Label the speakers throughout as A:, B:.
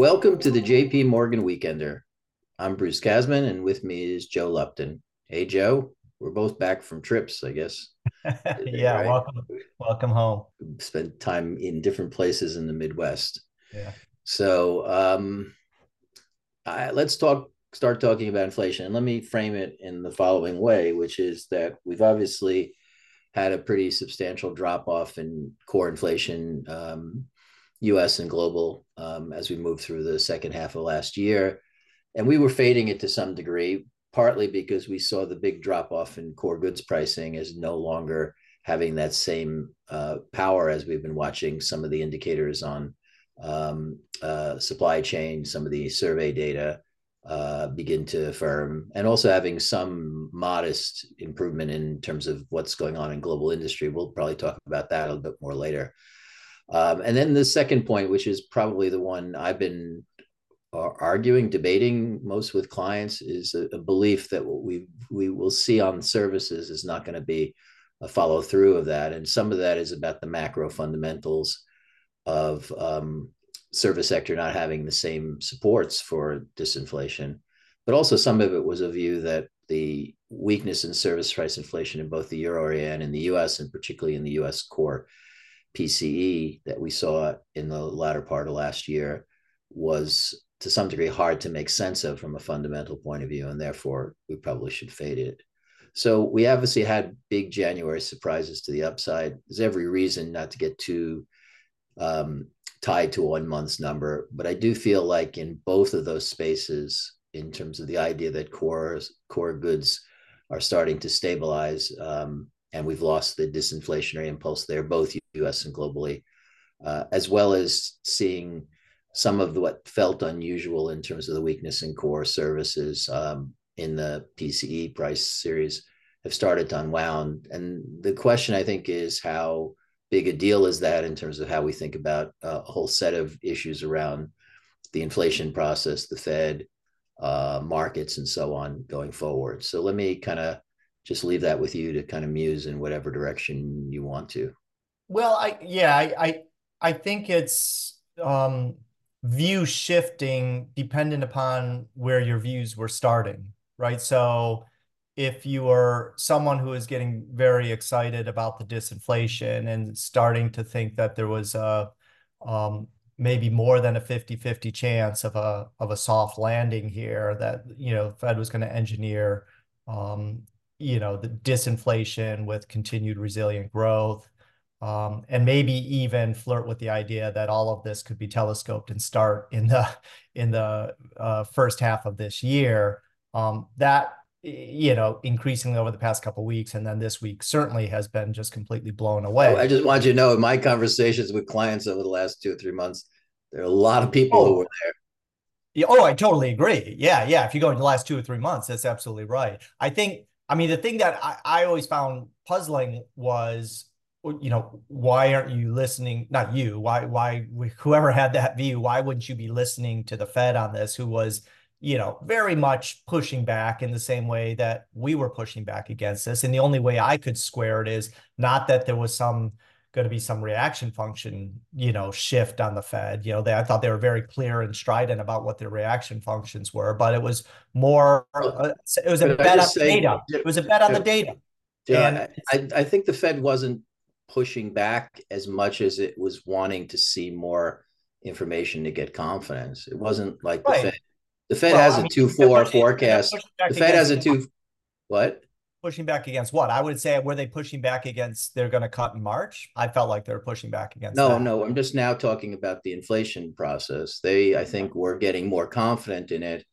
A: Welcome to the JP Morgan Weekender. I'm Bruce Kasman, and with me is Joe Lupton. Hey, Joe. We're both back from trips, I guess.
B: yeah, right? welcome, welcome home.
A: Spent time in different places in the Midwest.
B: Yeah.
A: So um, I, let's talk. Start talking about inflation, and let me frame it in the following way, which is that we've obviously had a pretty substantial drop off in core inflation, um, U.S. and global, um, as we moved through the second half of last year, and we were fading it to some degree, partly because we saw the big drop off in core goods pricing as no longer having that same uh, power as we've been watching some of the indicators on um, uh, supply chain, some of the survey data uh, begin to firm, and also having some modest improvement in terms of what's going on in global industry. We'll probably talk about that a little bit more later. Um, and then the second point, which is probably the one I've been arguing, debating most with clients, is a, a belief that what we we will see on services is not going to be a follow through of that, and some of that is about the macro fundamentals of um, service sector not having the same supports for disinflation, but also some of it was a view that the weakness in service price inflation in both the euro area and in the U.S. and particularly in the U.S. core PCE that we saw in the latter part of last year was to some degree hard to make sense of from a fundamental point of view, and therefore we probably should fade it. So we obviously had big January surprises to the upside. There's every reason not to get too um, tied to one month's number. But I do feel like in both of those spaces, in terms of the idea that core core goods are starting to stabilize, um, and we've lost the disinflationary impulse there, both U.S. and globally, uh, as well as seeing some of the, what felt unusual in terms of the weakness in core services um, in the PCE price series have started to unwound. And the question I think is how big a deal is that in terms of how we think about a whole set of issues around the inflation process, the Fed, uh, markets, and so on going forward. So let me kind of just leave that with you to kind of muse in whatever direction you want to.
B: Well, I yeah, I I, I think it's um, view shifting dependent upon where your views were starting, right? So if you are someone who is getting very excited about the disinflation and starting to think that there was a um, maybe more than a 50-50 chance of a of a soft landing here that you know Fed was going to engineer um, you know the disinflation with continued resilient growth um, and maybe even flirt with the idea that all of this could be telescoped and start in the in the uh, first half of this year um, that you know, increasingly over the past couple weeks, and then this week certainly has been just completely blown away.
A: I just want you to know, in my conversations with clients over the last two or three months, there are a lot of people oh. who were there.
B: Yeah, oh, I totally agree. Yeah, yeah. If you go in the last two or three months, that's absolutely right. I think. I mean, the thing that I, I always found puzzling was you know why aren't you listening not you why why whoever had that view why wouldn't you be listening to the fed on this who was you know, very much pushing back in the same way that we were pushing back against this. And the only way I could square it is not that there was some going to be some reaction function, you know, shift on the Fed. You know, they, I thought they were very clear and strident about what their reaction functions were, but it was more, uh, it was a bet on the data. It was a bet on the data.
A: Yeah, and I, I think the Fed wasn't pushing back as much as it was wanting to see more information to get confidence. It wasn't like right. the Fed the Fed well, has a two four forecast. The Fed has a two. What?
B: Pushing back against what? I would say were they pushing back against they're going to cut in March? I felt like they were pushing back against.
A: No,
B: that.
A: no. I'm just now talking about the inflation process. They, I think, were getting more confident in it.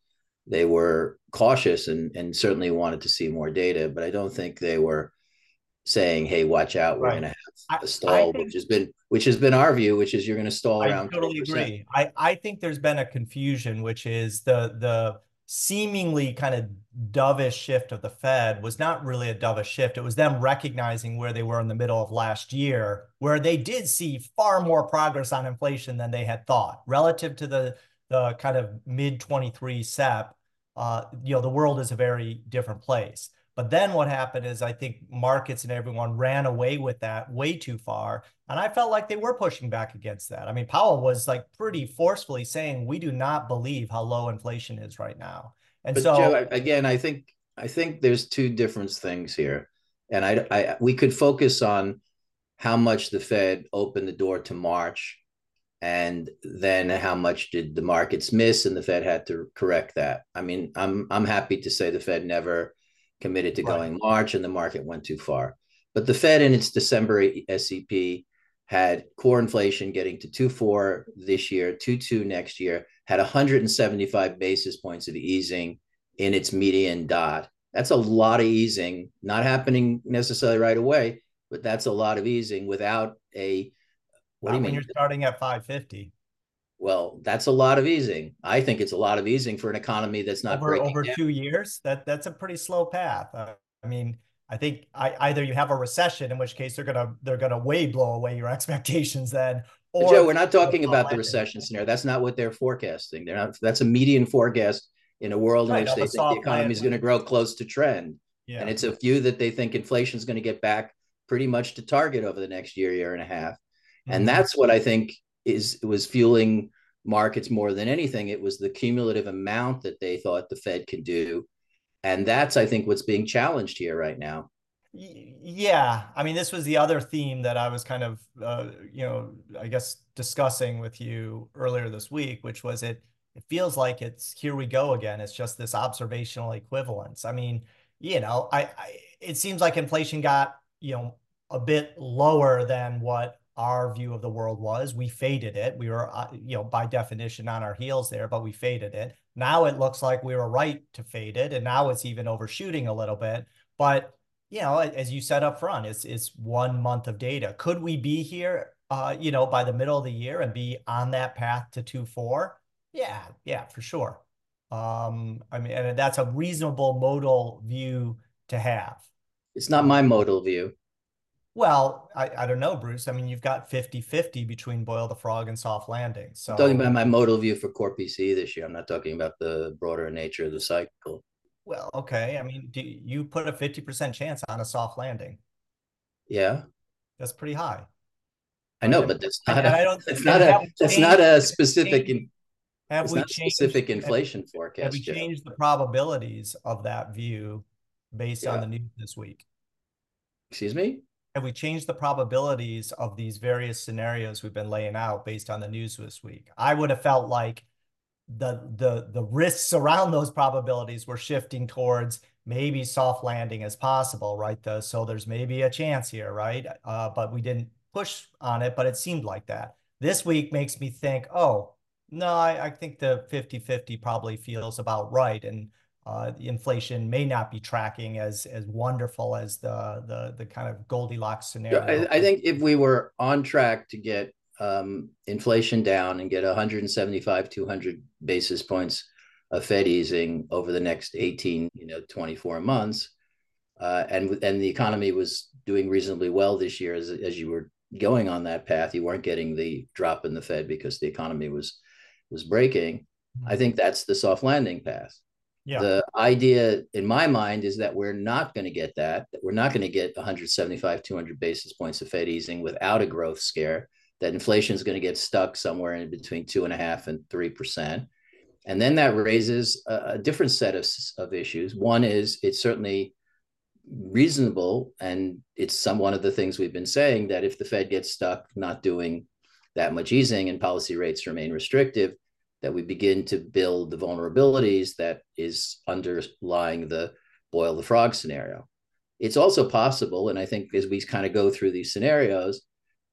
A: They were cautious and and certainly wanted to see more data, but I don't think they were saying, "Hey, watch out, we're right. going to have a stall," think, which has been which has been our view, which is you're going to stall I around.
B: I totally 20%. agree. I I think there's been a confusion, which is the the seemingly kind of dovish shift of the Fed was not really a dovish shift. It was them recognizing where they were in the middle of last year, where they did see far more progress on inflation than they had thought relative to the the kind of mid 23 SEP. Uh, you know, the world is a very different place. But then what happened is I think markets and everyone ran away with that way too far. And I felt like they were pushing back against that. I mean, Powell was like pretty forcefully saying, we do not believe how low inflation is right now. And
A: but
B: so
A: Joe, again, I think I think there's two different things here. And I, I we could focus on how much the Fed opened the door to March and then how much did the markets miss and the Fed had to correct that. I mean, I'm I'm happy to say the Fed never committed to going right. March and the market went too far. But the Fed in its December SEP had core inflation getting to 2.4 this year, 2.2 next year, had 175 basis points of easing in its median dot. That's a lot of easing, not happening necessarily right away, but that's a lot of easing without a
B: what not do you mean? You're starting at 550.
A: Well, that's a lot of easing. I think it's a lot of easing for an economy that's not
B: over over down. two years. That that's a pretty slow path. Uh, I mean, I think I, either you have a recession, in which case they're gonna they're gonna way blow away your expectations then.
A: Or Joe, we're not talking about the recession scenario. That's not what they're forecasting. They're not. That's a median forecast in a world right, in which they think the economy is going to grow close to trend. Yeah. And it's a view that they think inflation is going to get back pretty much to target over the next year, year and a half. Mm-hmm. And that's what I think is was fueling markets more than anything. It was the cumulative amount that they thought the Fed can do. And that's, I think, what's being challenged here right now.
B: Yeah. I mean, this was the other theme that I was kind of, uh, you know, I guess discussing with you earlier this week, which was it, it feels like it's here we go again. It's just this observational equivalence. I mean, you know, I, I it seems like inflation got, you know, a bit lower than what our view of the world was. We faded it. We were, uh, you know, by definition on our heels there, but we faded it. Now it looks like we were right to fade it, and now it's even overshooting a little bit. But you know, as you said up front, it's it's one month of data. Could we be here, uh, you know, by the middle of the year and be on that path to two four? Yeah, yeah, for sure. Um, I mean, and that's a reasonable modal view to have.
A: It's not my modal view.
B: Well, I, I don't know, Bruce. I mean, you've got 50 50 between Boil the Frog and Soft Landing. So,
A: I'm talking about my modal view for core PC this year. I'm not talking about the broader nature of the cycle.
B: Well, okay. I mean, do you put a 50% chance on a soft landing?
A: Yeah.
B: That's pretty high.
A: I know, but that's not, a, don't, that's not a, that's not a specific, in, have we changed, specific inflation
B: have,
A: forecast.
B: Have we changed the probabilities of that view based yeah. on the news this week?
A: Excuse me?
B: Have we changed the probabilities of these various scenarios we've been laying out based on the news this week? I would have felt like the the the risks around those probabilities were shifting towards maybe soft landing as possible, right? The, so there's maybe a chance here, right? Uh, but we didn't push on it, but it seemed like that. This week makes me think, oh, no, I, I think the 50-50 probably feels about right. And inflation may not be tracking as as wonderful as the the the kind of Goldilocks scenario.
A: I, I think if we were on track to get um, inflation down and get 175 200 basis points of Fed easing over the next 18 you know 24 months, uh, and and the economy was doing reasonably well this year as as you were going on that path, you weren't getting the drop in the Fed because the economy was was breaking. Mm-hmm. I think that's the soft landing path. Yeah. The idea in my mind is that we're not going to get that, that we're not going to get 175, 200 basis points of Fed easing without a growth scare, that inflation is going to get stuck somewhere in between two and a half and 3%. And then that raises a, a different set of, of issues. One is it's certainly reasonable, and it's some one of the things we've been saying that if the Fed gets stuck not doing that much easing and policy rates remain restrictive, that we begin to build the vulnerabilities that is underlying the boil the frog scenario. It's also possible, and I think as we kind of go through these scenarios,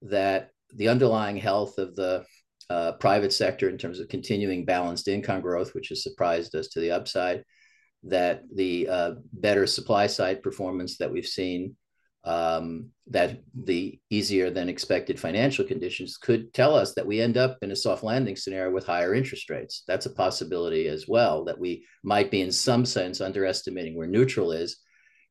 A: that the underlying health of the uh, private sector in terms of continuing balanced income growth, which has surprised us to the upside, that the uh, better supply side performance that we've seen um, that the easier than expected financial conditions could tell us that we end up in a soft landing scenario with higher interest rates. That's a possibility as well, that we might be in some sense underestimating where neutral is.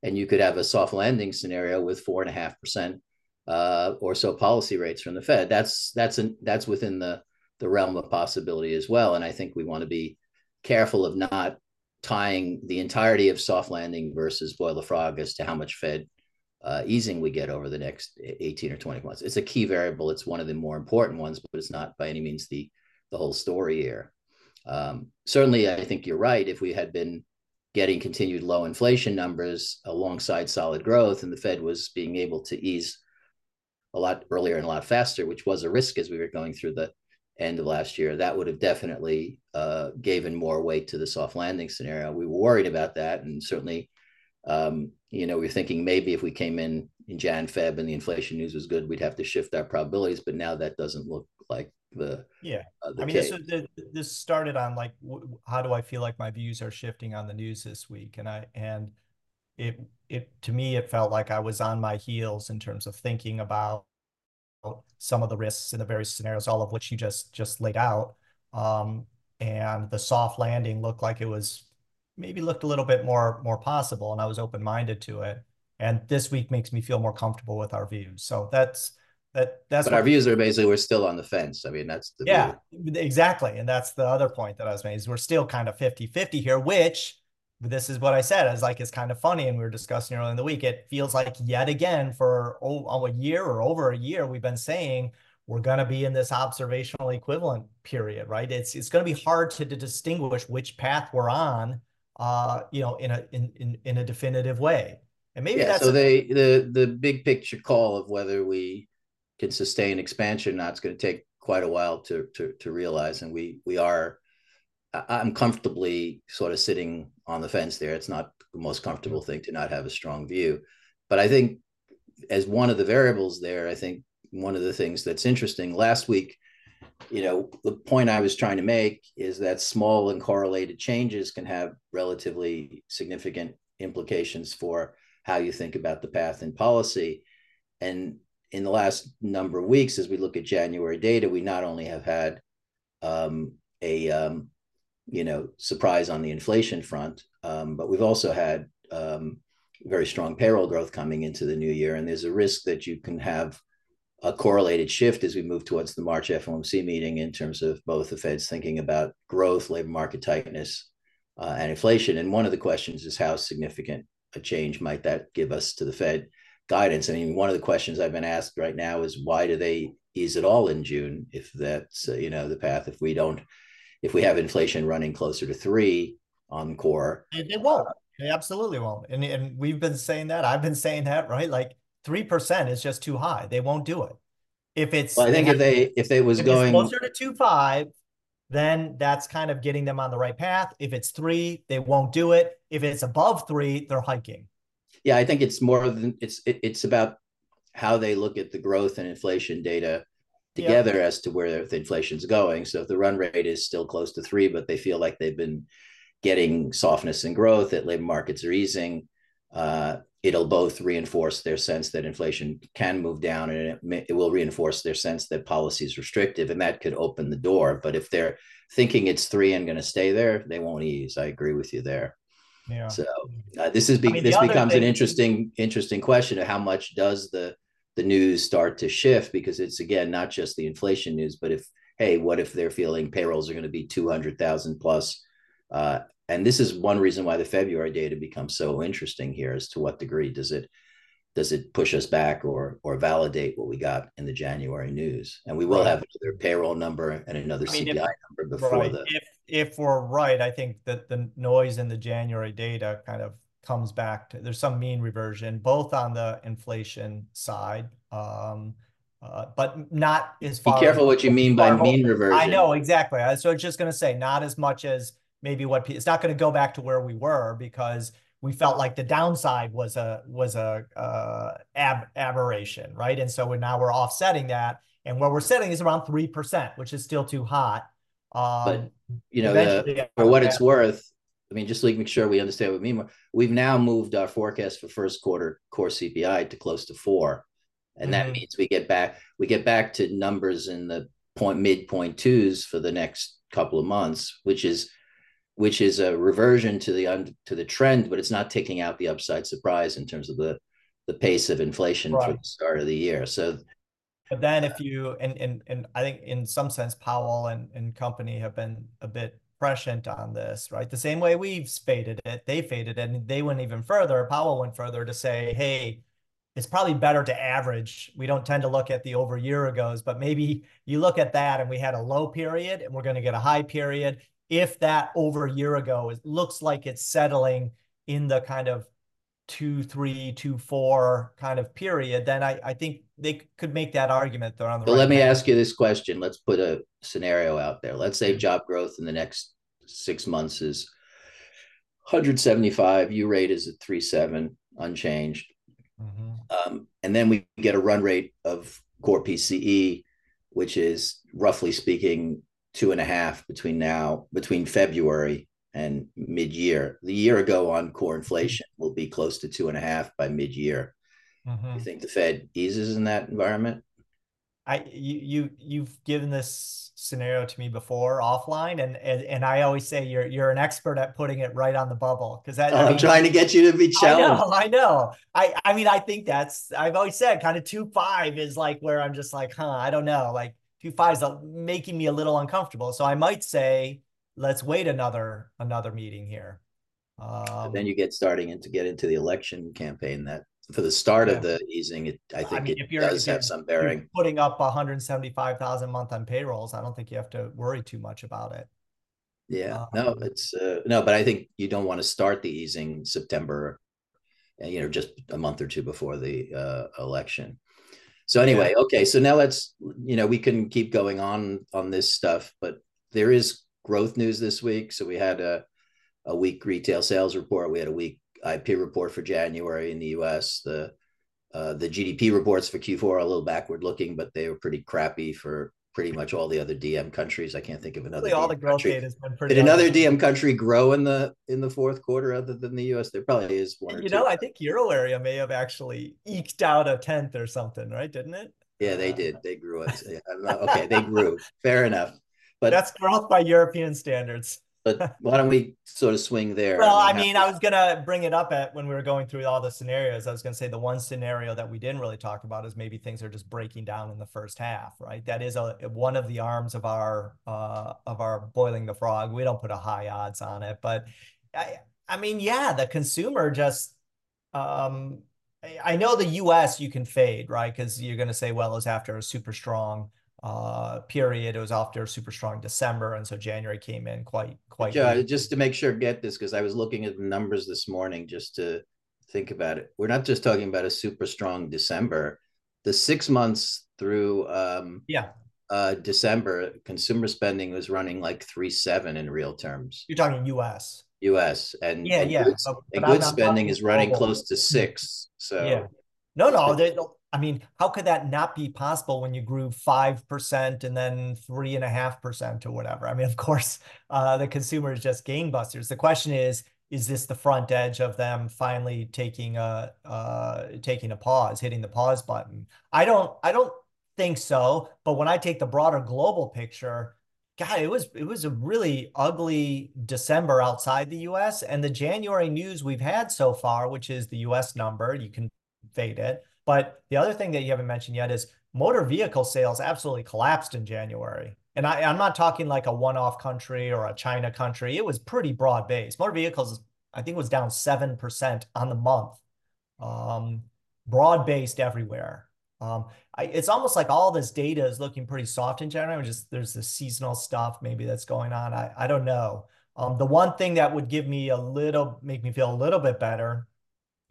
A: And you could have a soft landing scenario with four and a half percent uh, or so policy rates from the Fed. That's that's an, that's within the the realm of possibility as well. And I think we want to be careful of not tying the entirety of soft landing versus boil the frog as to how much Fed uh, easing we get over the next 18 or 20 months. It's a key variable. It's one of the more important ones, but it's not by any means the, the whole story here. Um, certainly, I think you're right. If we had been getting continued low inflation numbers alongside solid growth, and the Fed was being able to ease a lot earlier and a lot faster, which was a risk as we were going through the end of last year, that would have definitely uh, given more weight to the soft landing scenario. We were worried about that, and certainly, um, you know, we are thinking maybe if we came in in Jan Feb and the inflation news was good, we'd have to shift our probabilities. But now that doesn't look like the
B: yeah. Uh, the I mean, case. this this started on like, how do I feel like my views are shifting on the news this week, and I and it it to me it felt like I was on my heels in terms of thinking about some of the risks in the various scenarios, all of which you just just laid out. Um, and the soft landing looked like it was maybe looked a little bit more more possible, and I was open minded to it. And this week makes me feel more comfortable with our views. So that's that that's
A: but our views are basically we're still on the fence. I mean, that's the
B: yeah, view. exactly. And that's the other point that I was making is we're still kind of 50 50 here, which this is what I said. Is like it's kind of funny, and we were discussing earlier in the week. It feels like yet again for oh, a year or over a year, we've been saying we're going to be in this observational equivalent period, right? It's it's going to be hard to, to distinguish which path we're on, uh, you know, in a in in, in a definitive way. And maybe
A: yeah,
B: that's
A: so a- they the the big picture call of whether we can sustain expansion, not that's going to take quite a while to to to realize, and we we are I'm comfortably sort of sitting on the fence there. It's not the most comfortable thing to not have a strong view. But I think as one of the variables there, I think one of the things that's interesting last week, you know, the point I was trying to make is that small and correlated changes can have relatively significant implications for how you think about the path in policy. And in the last number of weeks, as we look at January data, we not only have had um, a um, you know, surprise on the inflation front. Um, but we've also had um, very strong payroll growth coming into the new year, and there's a risk that you can have a correlated shift as we move towards the March FOMC meeting in terms of both the Fed's thinking about growth, labor market tightness, uh, and inflation. And one of the questions is how significant a change might that give us to the Fed guidance? I mean, one of the questions I've been asked right now is why do they ease it all in June if that's uh, you know the path if we don't if we have inflation running closer to three on core.
B: It won't. It absolutely won't. And, and we've been saying that. I've been saying that, right? Like 3% is just too high. They won't do it. If it's,
A: well, I think if they, if they was going
B: closer to two, five, then that's kind of getting them on the right path. If it's three, they won't do it. If it's above three, they're hiking.
A: Yeah, I think it's more than it's it, it's about how they look at the growth and inflation data together as to where the inflation's going. So if the run rate is still close to three, but they feel like they've been getting softness and growth, that labor markets are easing, uh, it'll both reinforce their sense that inflation can move down and it, may, it will reinforce their sense that policy is restrictive and that could open the door. But if they're thinking it's three and going to stay there, they won't ease. I agree with you there. Yeah. So uh, this is be- I mean, this becomes thing- an interesting interesting question of how much does the the news start to shift because it's again not just the inflation news, but if hey, what if they're feeling payrolls are going to be two hundred thousand plus? Uh, and this is one reason why the February data becomes so interesting here. As to what degree does it does it push us back or or validate what we got in the January news? And we will have another payroll number and another I mean, CPI if, number before
B: right.
A: the.
B: If if we're right, I think that the noise in the January data kind of comes back to there's some mean reversion both on the inflation side um, uh, but not as
A: far. Be careful as, what you mean by mean reversion.
B: I know exactly. So it's just going to say not as much as maybe what it's not going to go back to where we were because we felt like the downside was a was a uh, ab- aberration, right? And so we're, now we're offsetting that, and what we're setting is around three percent, which is still too hot.
A: Um, but you know, the, for what it's worth, I mean, just to make sure we understand what we mean, we've now moved our forecast for first quarter core CPI to close to four, and mm-hmm. that means we get back we get back to numbers in the point mid point twos for the next couple of months, which is which is a reversion to the to the trend, but it's not taking out the upside surprise in terms of the the pace of inflation right. for the start of the year. So
B: but then if you and and and I think in some sense Powell and, and company have been a bit prescient on this, right? The same way we've faded it, they faded it, and they went even further. Powell went further to say, hey, it's probably better to average. We don't tend to look at the over year ago's, but maybe you look at that and we had a low period and we're going to get a high period. If that over a year ago it looks like it's settling in the kind of two, three, two, four kind of period, then I, I think they could make that argument. They're on the.
A: So
B: right
A: let me
B: path.
A: ask you this question. Let's put a scenario out there. Let's say job growth in the next six months is 175. U rate is at 37, unchanged.
B: Mhm.
A: Um, and then we get a run rate of core PCE, which is roughly speaking two and a half between now, between February and mid year. The year ago on core inflation will be close to two and a half by mid year.
B: Mhm.
A: You think the Fed eases in that environment?
B: I you you you've given this scenario to me before offline, and and, and I always say you're you're an expert at putting it right on the bubble because that. I
A: I'm
B: mean,
A: trying to get you to be
B: I
A: challenged.
B: know, I know. I I mean, I think that's I've always said kind of two five is like where I'm just like, huh, I don't know, like two five is making me a little uncomfortable. So I might say let's wait another another meeting here. Um,
A: then you get starting into get into the election campaign that for the start
B: Yeah.
A: of the easing, it I think
B: mean,
A: it
B: if you're-
A: does have some bearing.
B: putting up 175,000 a month on payrolls. I don't think you have to worry too much about it.
A: Yeah, no,
B: Um,
A: it's uh, no, but I think you don't want to start the easing September, uh, you know, just a month or two before the uh, election. So anyway, okay, so now let's, you know, we can keep going on on this stuff, but there is growth news this week. So we had a a weak retail sales report. We had a weak IP report for January in the U.S. The uh, the GDP reports for Q4 are a little backward looking, but they were pretty crappy for pretty much all the other DM countries. I can't think of another.
B: Really, all the growth
A: country.
B: data has been pretty.
A: Did another. DM country grow in the in the fourth quarter other than the U.S.? There probably is one
B: You
A: two.
B: know, I think Euro area may have actually eked out a tenth or something, right? Didn't it?
A: yeah, they
B: Uh,
A: did. They grew it. Yeah, I don't know. Okay, they grew. Fair enough. But
B: That's growth by European standards.
A: But why don't we sort of swing there?
B: Well, I mean, I was gonna bring it up at when we were going through all the scenarios. I was gonna say the one scenario that we didn't really talk about is maybe things are just breaking down in the first half, right? That is a one of the arms of our uh of our boiling the frog. We don't put a high odds on it, but I I mean, yeah, the consumer just um I- I know the US you can fade, right? Because you're gonna say, well, it's after a super strong uh period. It was after a super strong December, and so January came in quite quite weak.
A: just to make sure, get this because I was looking at the numbers this morning just to think about it. We're not just talking about a super strong December. The six months through um,
B: Yeah.
A: uh, December, consumer spending was running like three seven in real terms,
B: You're talking US.
A: U.S. and
B: Yeah,
A: and
B: yeah.
A: goods,
B: but-
A: and
B: but
A: goods spending is running
B: global.
A: close to six. So
B: Yeah. No, no. They, I mean, how could that not be possible when you grew 5% and then three and a half percent or whatever? I mean, of course, uh, the consumer is just gangbusters. The question is, is this the front edge of them finally taking a uh taking a pause, hitting the pause button? I don't I don't think so, but when I take the broader global picture, God, it was it was a really ugly December outside the US and the January news we've had so far, which is the US number, you can fade it. But the other thing that you haven't mentioned yet is motor vehicle sales absolutely collapsed in January. And I, I'm not talking like a one-off country or a China country. It was pretty broad-based. Motor vehicles, I think, was down 7% on the month. Um, broad-based everywhere. Um, I, it's almost like all this data is looking pretty soft in January. Just there's the seasonal stuff maybe that's going on. I, I don't know. Um, the one thing that would give me a little, make me feel a little bit better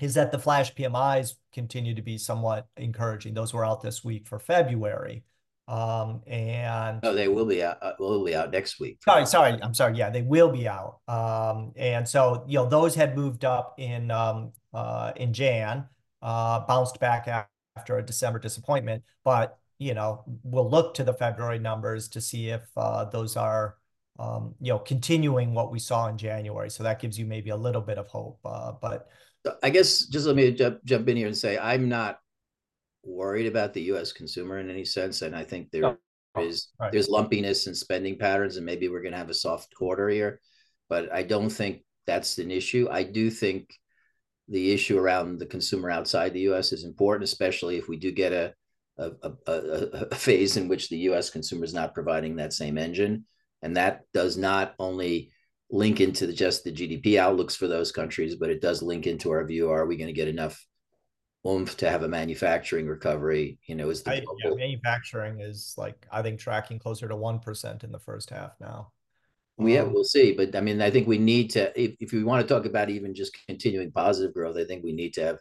B: is that the flash PMIs continue to be somewhat encouraging. Those were out this week for February. Um, and
A: oh, they will be out. Uh, will be out next week.
B: sorry, sorry, I'm sorry. Yeah, they will be out. Um, and so you know those had moved up in um uh in Jan, uh bounced back after a December disappointment, but you know we'll look to the February numbers to see if uh, those are um you know continuing what we saw in January. So that gives you maybe a little bit of hope. Uh, but
A: I guess just let me jump, jump in here and say I'm not worried about the U.S. consumer in any sense, and I think there oh, oh, is
B: Oh, right.
A: there's lumpiness in spending patterns, and maybe we're going to have a soft quarter here, but I don't think that's an issue. I do think the issue around the consumer outside the U.S. is important, especially if we do get a, a, a, a phase in which the U.S. consumer is not providing that same engine. and that does not only link into the, just the GDP outlooks for those countries, but it does link into our view: Are we going to get enough oomph to have a manufacturing recovery? You know, is the
B: I, yeah, manufacturing is like I think tracking closer to one percent in the first half now.
A: Yeah, um, we'll see, but I mean, I think we need to if, if we want to talk about even just continuing positive growth, I think we need to have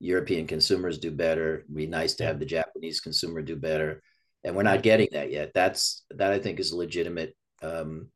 A: European consumers do better. It'd be nice to have the Japanese consumer do better, and we're not getting that yet. That's that I think is a legitimate um,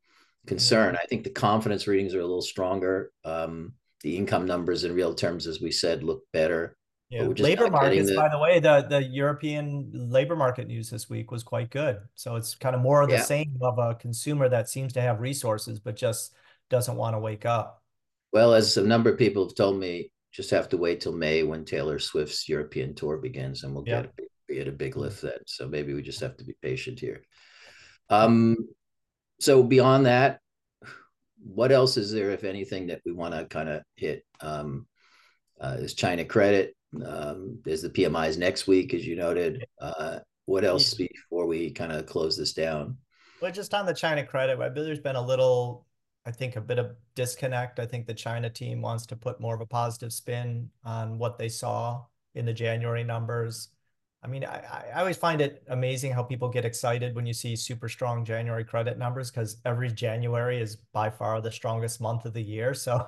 A: concern. I think the confidence readings are a little stronger. Um, the income numbers in real terms, as we said, look better.
B: Yeah, labor markets. The... By the way, the the European labor market news this week was quite good. So it's kind of more of the yeah. same of a consumer that seems to have resources, but just doesn't want to wake up.
A: Well, as a number of people have told me, just have to wait till May when Taylor Swift's European tour begins, and we'll yeah. get a, get a big lift then. So maybe we just have to be patient here. Um, so beyond that, what else is there, if anything, that we want to kind of hit? Um, uh, is China credit? Um, there's the PMIs next week, as you noted. Uh, what else before we kind of close this down?
B: Well, just on the China credit, I believe there's been a little, I think, a bit of disconnect. I think the China team wants to put more of a positive spin on what they saw in the January numbers. I mean, I, I always find it amazing how people get excited when you see super strong January credit numbers because every January is by far the strongest month of the year. So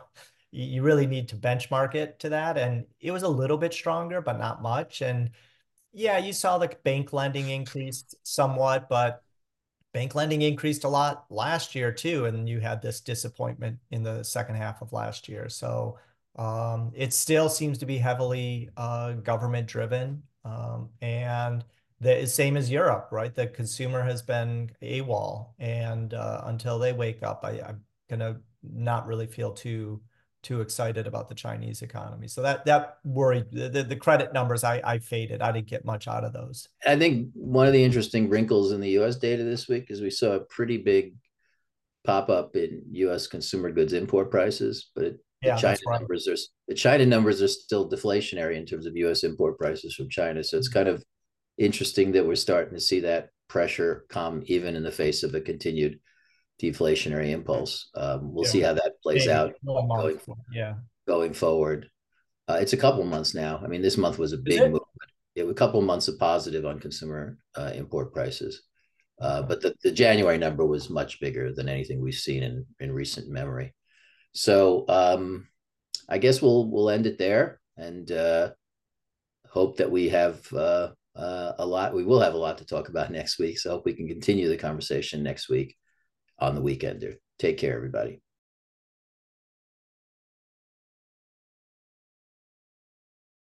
B: you really need to benchmark it to that. And it was a little bit stronger, but not much. And yeah, you saw the bank lending increased somewhat, but bank lending increased a lot last year too. And you had this disappointment in the second half of last year. So um, it still seems to be heavily uh, government driven. Um, and the same as Europe, right? The consumer has been AWOL. And uh, until they wake up, I, I'm going to not really feel too too excited about the Chinese economy. So that that worried the, the credit numbers I, I faded. I didn't get much out of those.
A: I think one of the interesting wrinkles in the US data this week is we saw a pretty big pop up in US consumer goods import prices, but it, yeah, the China right. numbers are the China numbers are still deflationary in terms of US import prices from China. So it's kind of interesting that we're starting to see that pressure come even in the face of a continued deflationary impulse. Um, we'll yeah. see how that plays out going,
B: yeah.
A: going forward. Uh, it's a couple months now. I mean, this month was a big move. It was a couple months of positive on consumer uh, import prices. Uh, but the, the January number was much bigger than anything we've seen in, in recent memory. So um, I guess we'll we'll end it there and uh, hope that we have uh, uh, a lot. We will have a lot to talk about next week. So I hope we can continue the conversation next week on the weekender. Take care, everybody.